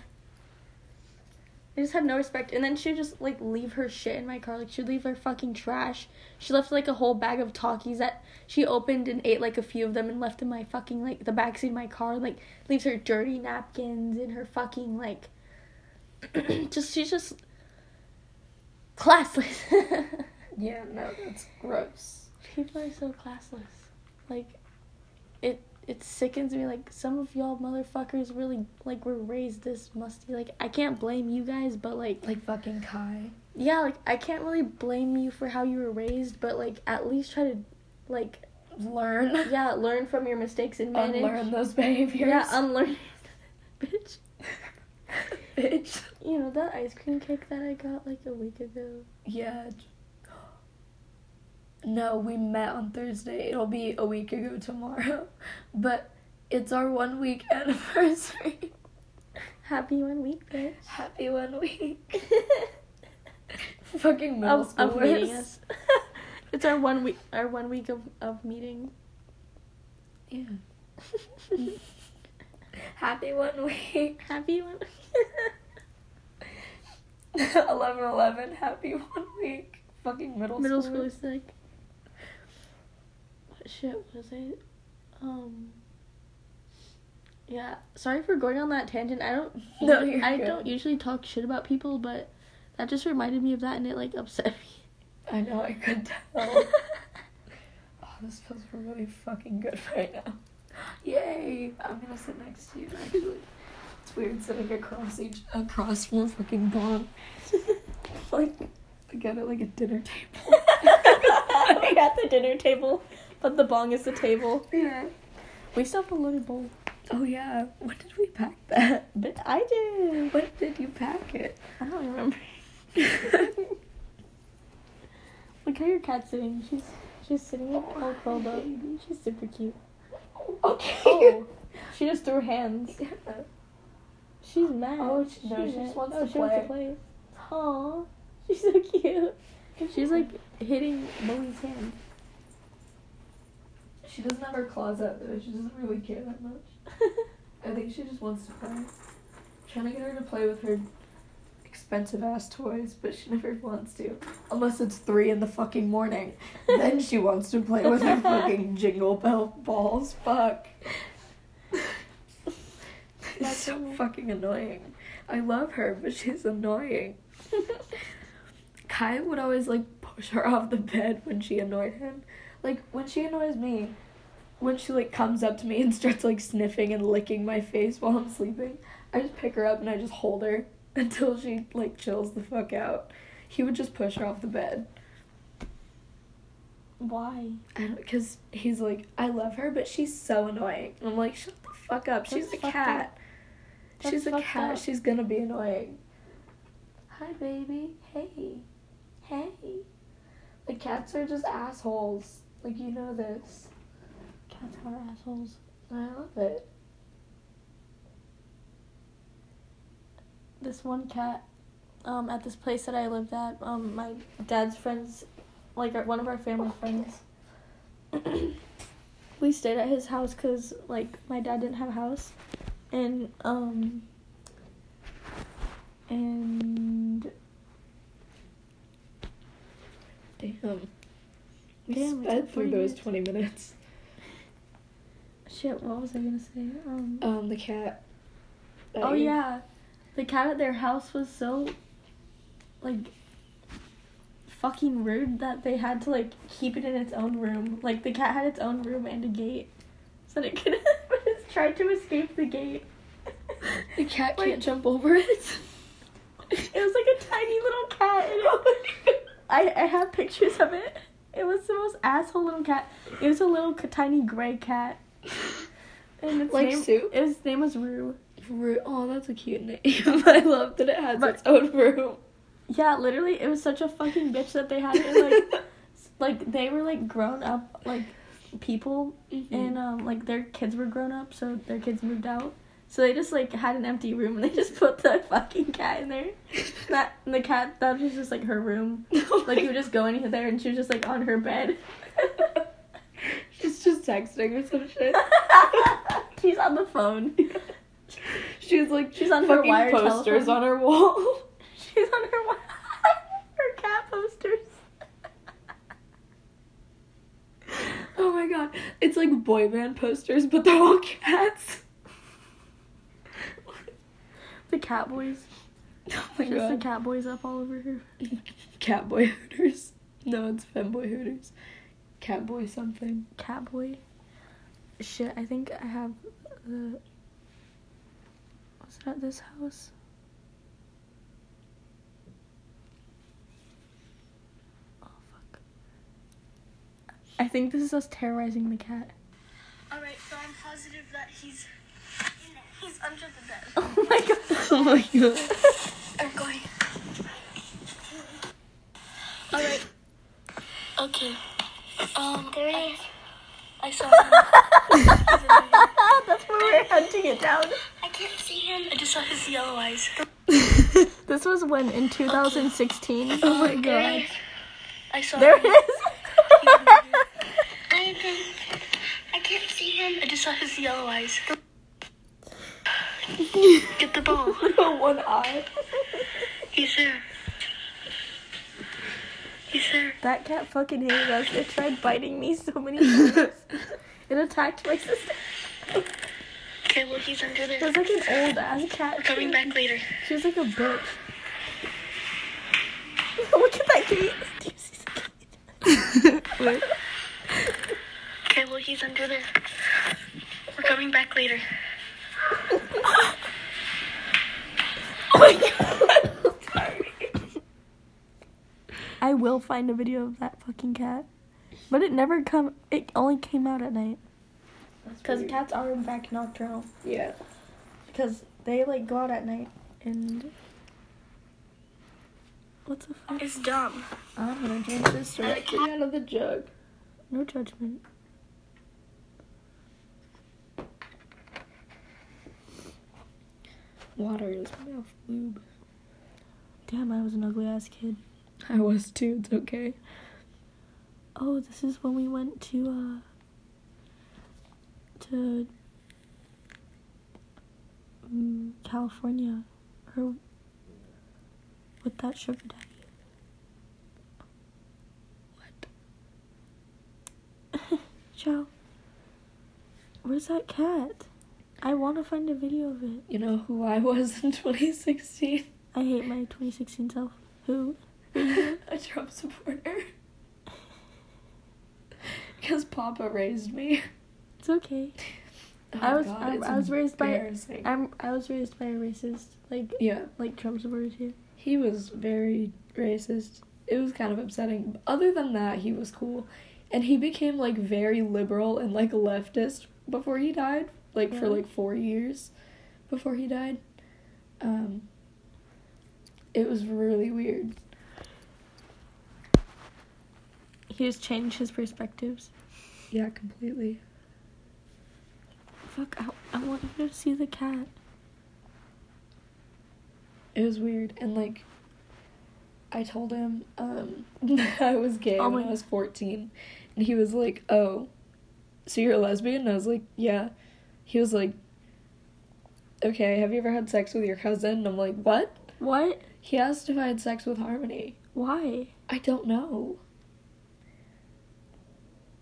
I just had no respect, and then she'd just like leave her shit in my car. Like she'd leave her fucking trash. She left like a whole bag of Takis that she opened and ate like a few of them and left in my fucking like the backseat of my car. Like leaves her dirty napkins and her fucking like just she's just classless. Yeah, no, that's gross. People are so classless. Like it it sickens me like some of y'all motherfuckers really like were raised this musty. Like I can't blame you guys, but like Like fucking Kai. yeah, like I can't really blame you for how you were raised, but like at least try to like Learn. yeah, learn from your mistakes and manage. Unlearn those behaviors. Yeah, unlearn bitch. Bitch. You know that ice cream cake that I got like a week ago. Yeah. No, we met on Thursday. It'll be a week ago tomorrow. But it's our one week anniversary. Happy one week, bitch. Happy one week. Fucking middle of, of meeting us. it's our one week our one week of, of meeting. Yeah. Happy one week. Happy one 11 11. Happy one week. Fucking middle, school. middle school is like shit was I um yeah, sorry for going on that tangent. I don't No, you're I good. don't usually talk shit about people, but that just reminded me of that and it like upset me. I know, I could tell. Oh, this feels really fucking good right now. Yay! I'm gonna sit next to you actually. It's weird sitting across each across from a fucking bong. like I got it like a dinner table. I got the dinner table, but the bong is the table. yeah. We still have a loaded bowl. Oh yeah. When did we pack that? But I did. When did you pack it? I don't remember. Look how your cat's sitting. She's she's sitting all curled up. She's super cute. okay. Oh, she just threw hands. Yeah. She's mad. Oh, she- no, she just wants oh, to she wants to play. Aw, she's so cute. She's like hitting Molly's hand. She doesn't have her claws out though. She doesn't really care that much. I think she just wants to play. trying to get her to play with her expensive ass toys, but she never wants to. Unless it's three in the fucking morning. then she wants to play with her fucking jingle bell balls. Fuck. That's so- fucking annoying. I love her, but she's annoying. Kai would always like push her off the bed when she annoyed him. Like when she annoys me, when she like comes up to me and starts like sniffing and licking my face while I'm sleeping, I just pick her up and I just hold her until she like chills the fuck out. He would just push her off the bed. Why? I don't because he's like, I love her, but she's so annoying. And I'm like, shut the fuck up. She's That's a cat. She's a cat. up. She's gonna be annoying. Hi, baby. Hey. Hey. The cats are just assholes. Like, you know this. Cats are assholes. I love it. This one cat, um, at this place that I lived at, um, my dad's friends, like our, one of our family friends. we stayed at his house because like my dad didn't have a house, and um. And Damn. We Damn, it's sped through those minutes. 20 minutes. Shit, what was I gonna say? Um. Um, the cat. Oh you- yeah, the cat at their house was so like fucking rude that they had to like keep it in its own room. Like the cat had its own room and a gate, so that it could just tried to escape the gate. The cat Like- can't jump over it. It was like a tiny little cat. It, I I have pictures of it. It was the most asshole little cat. It was a little tiny gray cat. And its Like name, Sue? Its name was Rue. Rue. Oh, that's a cute name. I love that it has But- its own room. Yeah, literally, it was such a fucking bitch that they had it in, like, like they were like grown up like people, and um like their kids were grown up, so their kids moved out. So they just like had an empty room and they just put the fucking cat in there. That and the cat that was just like her room. Oh Like you would just go in there and she was just like on her bed. She's just texting or some shit. She's on the phone. She's like She's on her wired posters telephone. on her wall. She's on her wa- her cat posters. Oh my god. It's like boy band posters, but they're all cats. The cat boys. Oh my just the god. cat boys up all over her. Catboy Hooters. No, it's Femboy Hooters. Catboy something. Cat boy. Shit, I think I have the. Was it at this house? Oh fuck. I think this is us terrorizing the cat. Alright, so I'm positive that he's. He's under the bed. Oh my god. Oh my god. I'm going. Alright. Okay. Um, there he is. I saw him. That's where we're hunting it down. I can't see him. I just saw his yellow eyes. This was when in 2016. Oh my There god. I saw There him. it is. I can I can't see him. I just saw his yellow eyes. Get the ball. One eye. He's there. He's. That cat fucking hated us. It tried biting me so many times. It attacked my sister. Okay, well he's under there. It there. was like an old ass cat. We're coming back later. She was like a bitch. Look at that gate. Do you see the gate? Wait. Okay, well he's under there. We're coming back later. Oh my god. I will find a video of that fucking cat. But it never come it only came out at night. Because cats are in fact nocturnal. Yeah. Because they like go out at night and What's the fuck? It's dumb. I'm gonna drink this directly out of the jug. No judgment. Water is mouth lube. Damn, I was an ugly ass kid. I was too, it's okay. Oh, this is when we went to uh to mm, California or with that sugar daddy. What? Ciao. Where's that cat? I want to find a video of it. You know who I was in 2016? I hate my 2016 self. Who? A Trump supporter. because Papa raised me. It's okay. Oh I was God, I, I was raised by. I'm I was raised by a racist like yeah, like Trump supporter too. he was very racist. It was kind of upsetting. Other than that, he was cool, and he became like very liberal and like leftist before he died. Like for like four years before he died. Um, it was really weird. He has changed his perspectives. Yeah, completely. Fuck, I, I want you to see the cat. It was weird, and like, I told him um I was gay Oh when I was fourteen, and he was like, "Oh, so you're a lesbian?" And I was like, "Yeah." He was like, "Okay, have you ever had sex with your cousin?" And I'm like, "What?" What? He asked if I had sex with Harmony. Why? I don't know.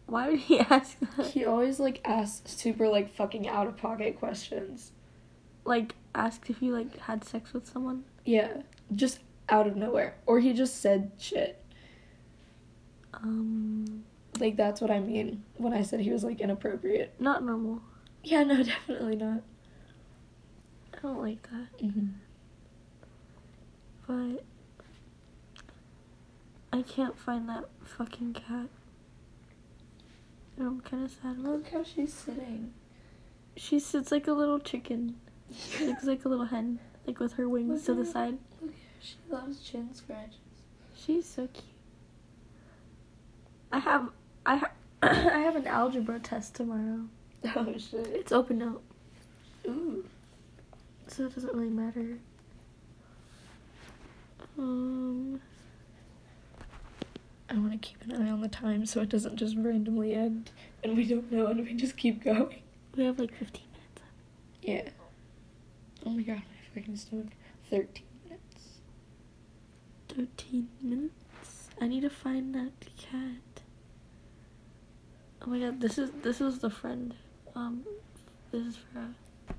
Why would he ask that? He always like asks super like fucking out of pocket questions. Like asked if you like had sex with someone. Yeah, just out of nowhere, or he just said shit. Um, Like that's what I mean when I said he was like inappropriate. not normal. Yeah, no, definitely not. I don't like that. Mm-hmm. But I can't find that fucking cat. I'm kind of sad about. Look how she's sitting. She sits like a little chicken. She looks like a little hen, like with her wings to the Look at side. Look, she loves chin scratches. She's so cute. I have I ha- I have an algebra test tomorrow. Oh shit. It's open note, Ooh. so it doesn't really matter. Um, I want to keep an eye on the time so it doesn't just randomly end and we don't know and we just keep going. we have like 15 minutes. Yeah. Oh my god, my fucking stomach. 13 minutes. 13 minutes. I need to find that cat. Oh my god, this is this is the friend. Um, this is for. Uh,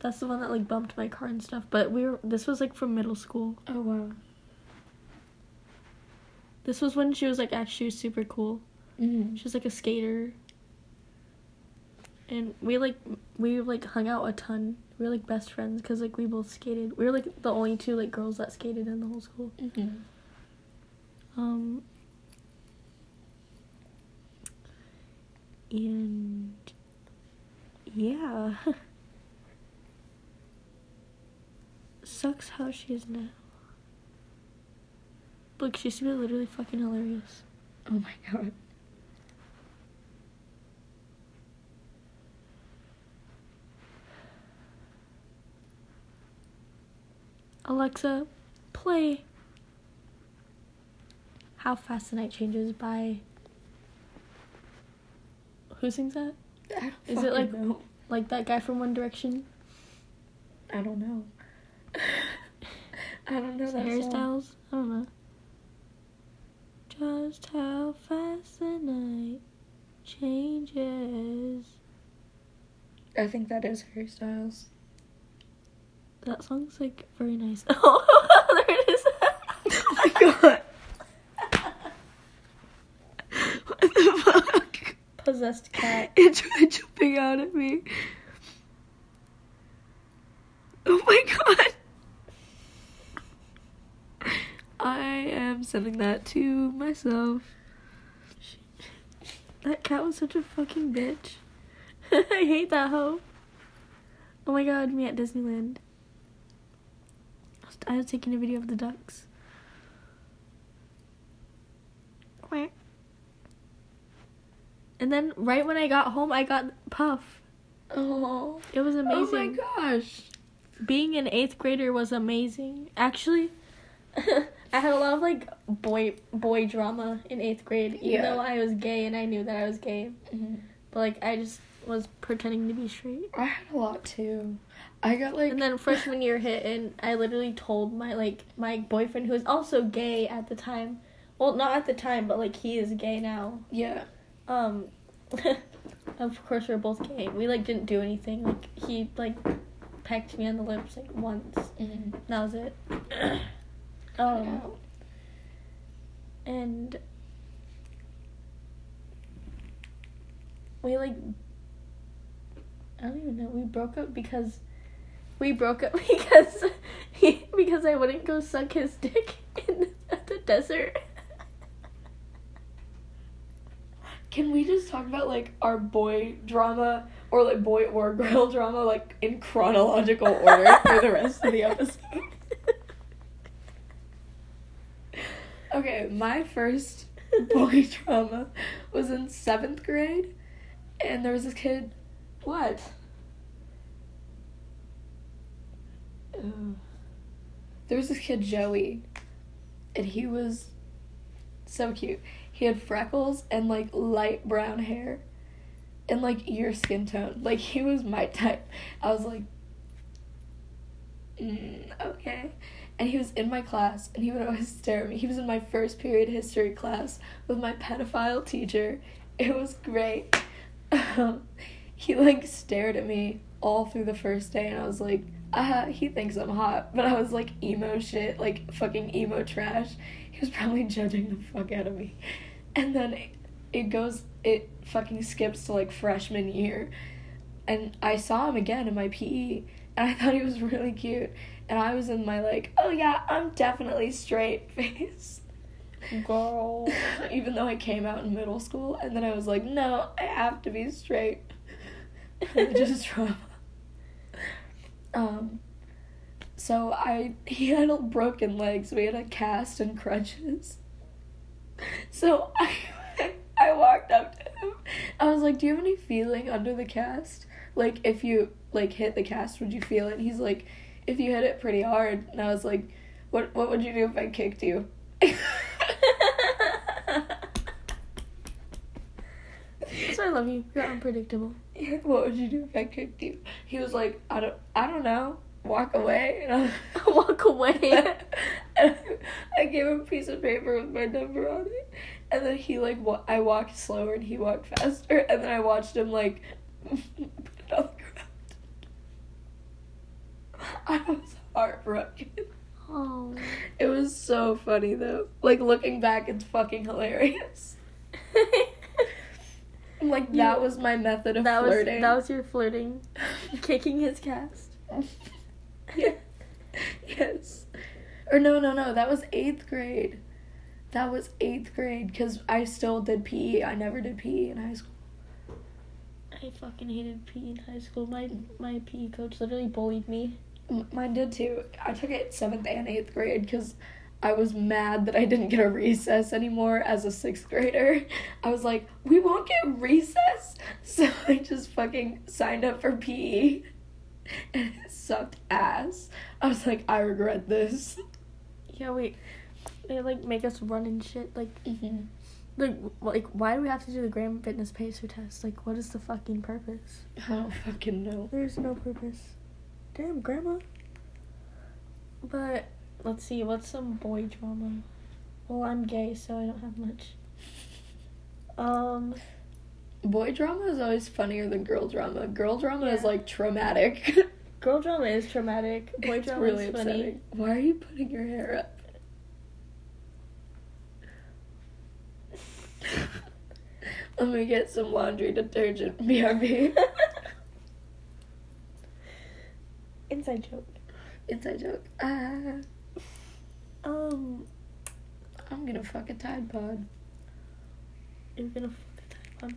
that's the one that like bumped my car and stuff. But we were. This was like from middle school. Oh wow. This was when she was like actually super cool. Mm-hmm. She was like a skater. And we like we like hung out a ton. We were like best friends because like we both skated. We were like the only two like girls that skated in the whole school. Mm-hmm. Um, and yeah, sucks how she is now. Look, she used to be literally fucking hilarious. Oh my god. Alexa, play How Fast the Night Changes by. Who sings that? Is it like- know. Like that guy from One Direction? I don't know. I don't know that song. I don't know. Just how fast the night changes. I think that is Harry Styles. That song's like very nice. Oh, there it is. Oh my god. what the fuck? Possessed cat. It tried jumping out at me. Oh my god. I am sending that to myself. That cat was such a fucking bitch. I hate that hoe. Oh my god, me at Disneyland. I was- taking a video of the ducks. And then right when I got home, I got Puff. Oh. It was amazing. Oh my gosh. Being an eighth grader was amazing. Actually, I had a lot of like boy boy drama in eighth grade, even Yeah. though I was gay and I knew that I was gay. But like I just was pretending to be straight. I had a lot too. I got like And then freshman year hit, and I literally told my like my boyfriend who was also gay at the time. Well, not at the time, but like he is gay now. yeah. Um, of course we're both gay. We like didn't do anything. Like he like pecked me on the lips like once. Mm-hmm. That was it. um, and we like I don't even know. We broke up because we broke up because he because I wouldn't go suck his dick in the desert. Can we just talk about like our boy drama or like boy or girl drama like in chronological order for the rest of the episode? Okay, my first boy drama was in seventh grade, and there was this kid. What? Ugh. There was this kid Joey, and he was so cute. He had freckles and like light brown hair, and like your skin tone. Like he was my type. I was like, mm, okay. And he was in my class, and he would always stare at me. He was in my first period history class with my pedophile teacher. It was great. Um, he like stared at me all through the first day, and I was like, uh, he thinks I'm hot, but I was like emo shit, like fucking emo trash. He was probably judging the fuck out of me. And then it, it goes, it fucking skips to like freshman year. And I saw him again in my PE, and I thought he was really cute. And I was in my like, oh yeah, I'm definitely straight face. Girl. Even though I came out in middle school, and then I was like, no, I have to be straight. Just trauma. Um, so I he had a broken leg, so he had a cast and crutches. So I I walked up to him. I was like, "Do you have any feeling under the cast? Like if you like hit the cast, would you feel it?" And he's like, "If you hit it pretty hard." And I was like, "What what would you do if I kicked you?" so I love you. You're unpredictable. what would you do if I kicked you? He was like, I don't, I don't know. Walk away. And I, Walk away. I gave him a piece of paper with my number on it, and then he like, wa- I walked slower and he walked faster, and then I watched him like put it on the ground. I was heartbroken. Oh. It was so funny though. Like looking back, it's fucking hilarious. Like You- that was my method of that flirting. was that was your flirting, kicking his cast. yeah. Yes. Or no, no, no. That was eighth grade. That was eighth grade because I still did PE. I never did PE in high school. I fucking hated PE in high school. My my PE coach literally bullied me. Mine did too. I took it seventh and eighth grade because I was mad that I didn't get a recess anymore as a sixth grader. I was like, we won't get recess. So I just fucking signed up for PE. And it sucked ass. I was like, I regret this. Yeah, wait. They like make us run and shit. Like, Mm-hmm. like, like, why do we have to do the Gram Fitness Pacer test? Like, what is the fucking purpose? I don't fucking know. There's no purpose. Damn, grandma. But let's see, what's some boy drama? Well, I'm gay, so I don't have much. Um, Boy drama is always funnier than girl drama. Girl drama is like traumatic. girl drama is traumatic. Boy it's drama really is funny. upsetting. Why are you putting your hair up? Let me get some laundry detergent. BRB. Inside joke. Inside joke. Ah, Um, I'm gonna fuck a Tide Pod. you're gonna fuck the Pod.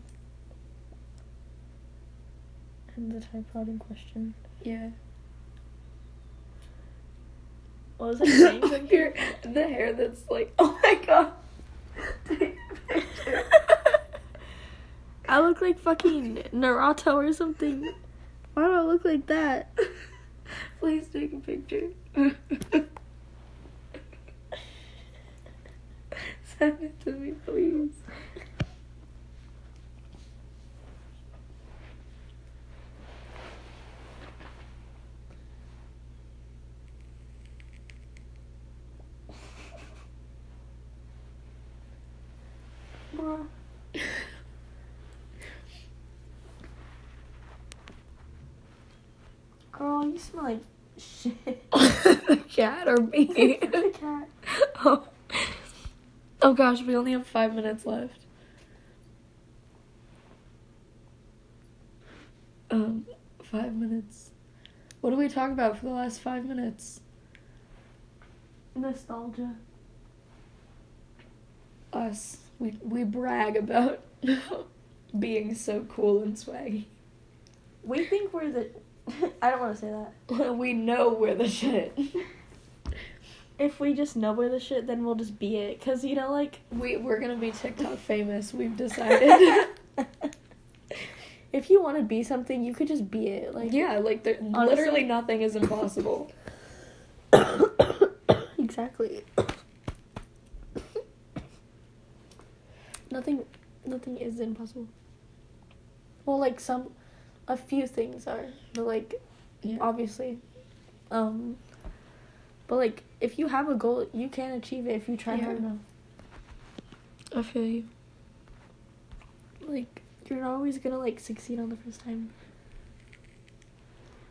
And the Tide Pod in question. Yeah. What was I saying? Your, the hair that's like, oh my god. A. I look like fucking Naruto or something. Why do I look like that? Please take a picture. Send it to me, please. Bruh. Girl, you smell like shit. the cat or me? the cat. oh. oh gosh, we only have five minutes left. Um, five minutes. What do we talk about for the last five minutes? Nostalgia. Us. We we brag about being so cool and swaggy. We think we're the. I don't want to say that. we know we're the shit. If we just know we're the shit, then we'll just be it. Cause you know, like We we're gonna be TikTok famous. We've decided. if you want to be something, you could just be it. Like yeah, like there, Honestly- literally nothing is impossible. exactly. nothing, nothing is impossible. Well, like some, a few things are, but like Yeah. obviously, um. But like, if you have a goal, you can achieve it if you try Yeah. hard enough. I feel you. Like, you're not always gonna like succeed on the first time.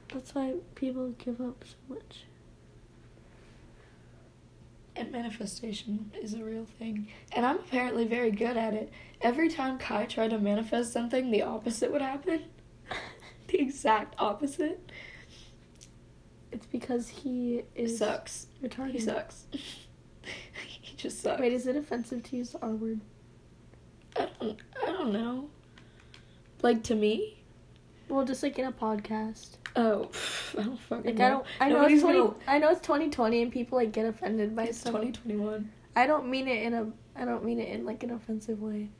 That's why people give up so much. And manifestation is a real thing. And I'm apparently very good at it. Every time Kai tried to manifest something, the opposite would happen. The exact opposite. It's because he is sucks. retarded. He sucks. he just sucks. Wait, is it offensive to use the R word? I don't I don't know. Like to me? Well, just like in a podcast. Oh, I don't fucking Like know. I don't. I know Nobody's it's twenty. gonna- I know it's twenty twenty, and people like get offended by It's stuff. 2021. I don't mean it in a. I don't mean it in like an offensive way,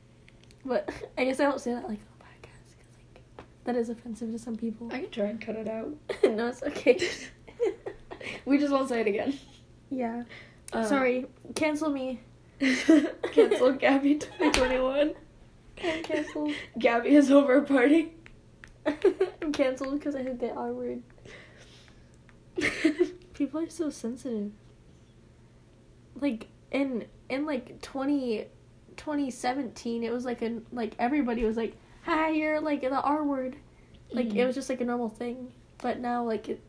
but I guess I don't say that like on a podcast because like that is offensive to some people. I can try and cut it out. no, it's okay. We just won't say it again. yeah. Um, Sorry. Cancel me. Cancel Gabby 2021. I'm canceled. Gabby is over a party. I'm canceled because I said the R word. People are so sensitive. Like in in like 20, 2017, it was like a like everybody was like, "Hi, you're like the R word." Like it Mhm. was just like a normal thing. But now like it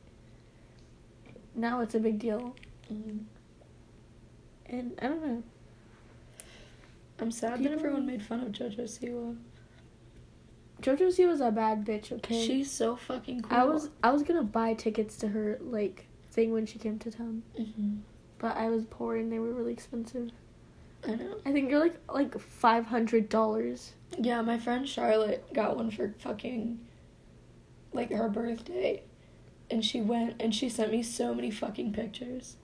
now it's a big deal. Mhm. And I don't know. I'm sad People- that everyone made fun of JoJo Siwa. JoJo Siwa's a bad bitch, okay? She's so fucking cool. I was I was gonna buy tickets to her like thing when she came to town, hmm but I was poor and they were really expensive. I know. I think they're like like five hundred dollars. Yeah, my friend Charlotte got one for fucking like her birthday. And she went and she sent me so many fucking pictures.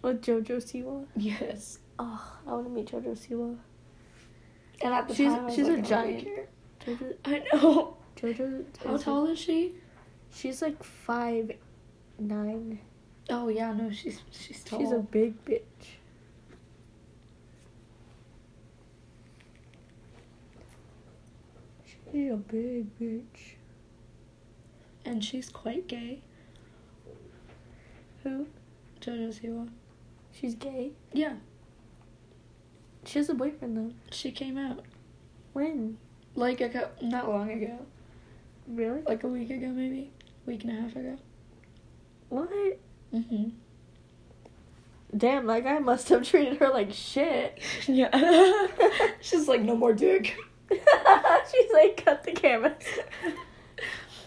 With JoJo Siwa. Yes. Oh, I want to meet JoJo Siwa. And at the She's- time, she's a like, I giant. JoJo, I know. JoJo. How tall is she? She's like five nine. Oh yeah, no, she's she's tall. She's a big bitch. She's a big bitch. and she's quite gay. Who? JoJo Siwa. She's gay. Yeah, She has a boyfriend though. she came out When? like a cou- not long ago, Really? like a week ago maybe, week and a half ago. What? Mm-hmm. Damn, that guy must have treated her like shit. Yeah. she's like no more dick. She's like, cut the camera.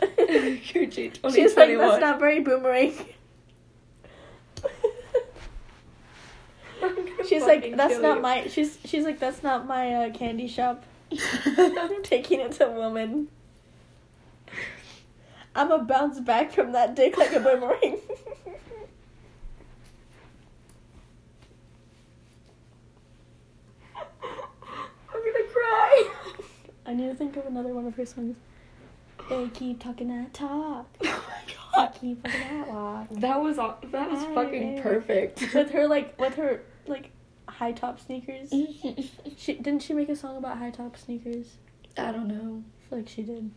Gucci 2021. She's like, that's not very boomerang. She's like, that's not my. She's she's like, that's not my uh, candy shop. I'm taking it to a woman. I'm a bounce back from that dick like a boomerang. I'm gonna cry. I need to think of another one of her songs. They keep talking that talk. Oh my They god. keep talking that walk. That was that was fucking Hi. perfect. With her like with her like high top sneakers. She didn't she make a song about high top sneakers? I don't know. I feel like she did.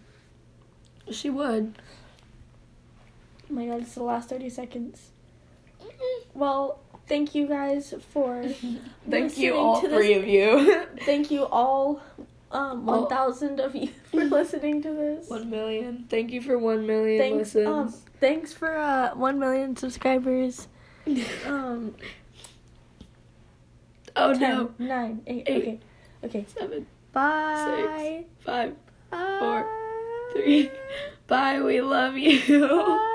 She would. Oh my god, it's the last 30 seconds. Well, thank you guys for Thank you all three of you. thank you all um All- 1000 of you for listening to this. one million. Thank you for one million Thanks um thanks for uh 1 million subscribers. Um oh no. 9 8 Eight. okay. Okay. Seven, Bye. Six. five. Bye. three. Bye. We love you.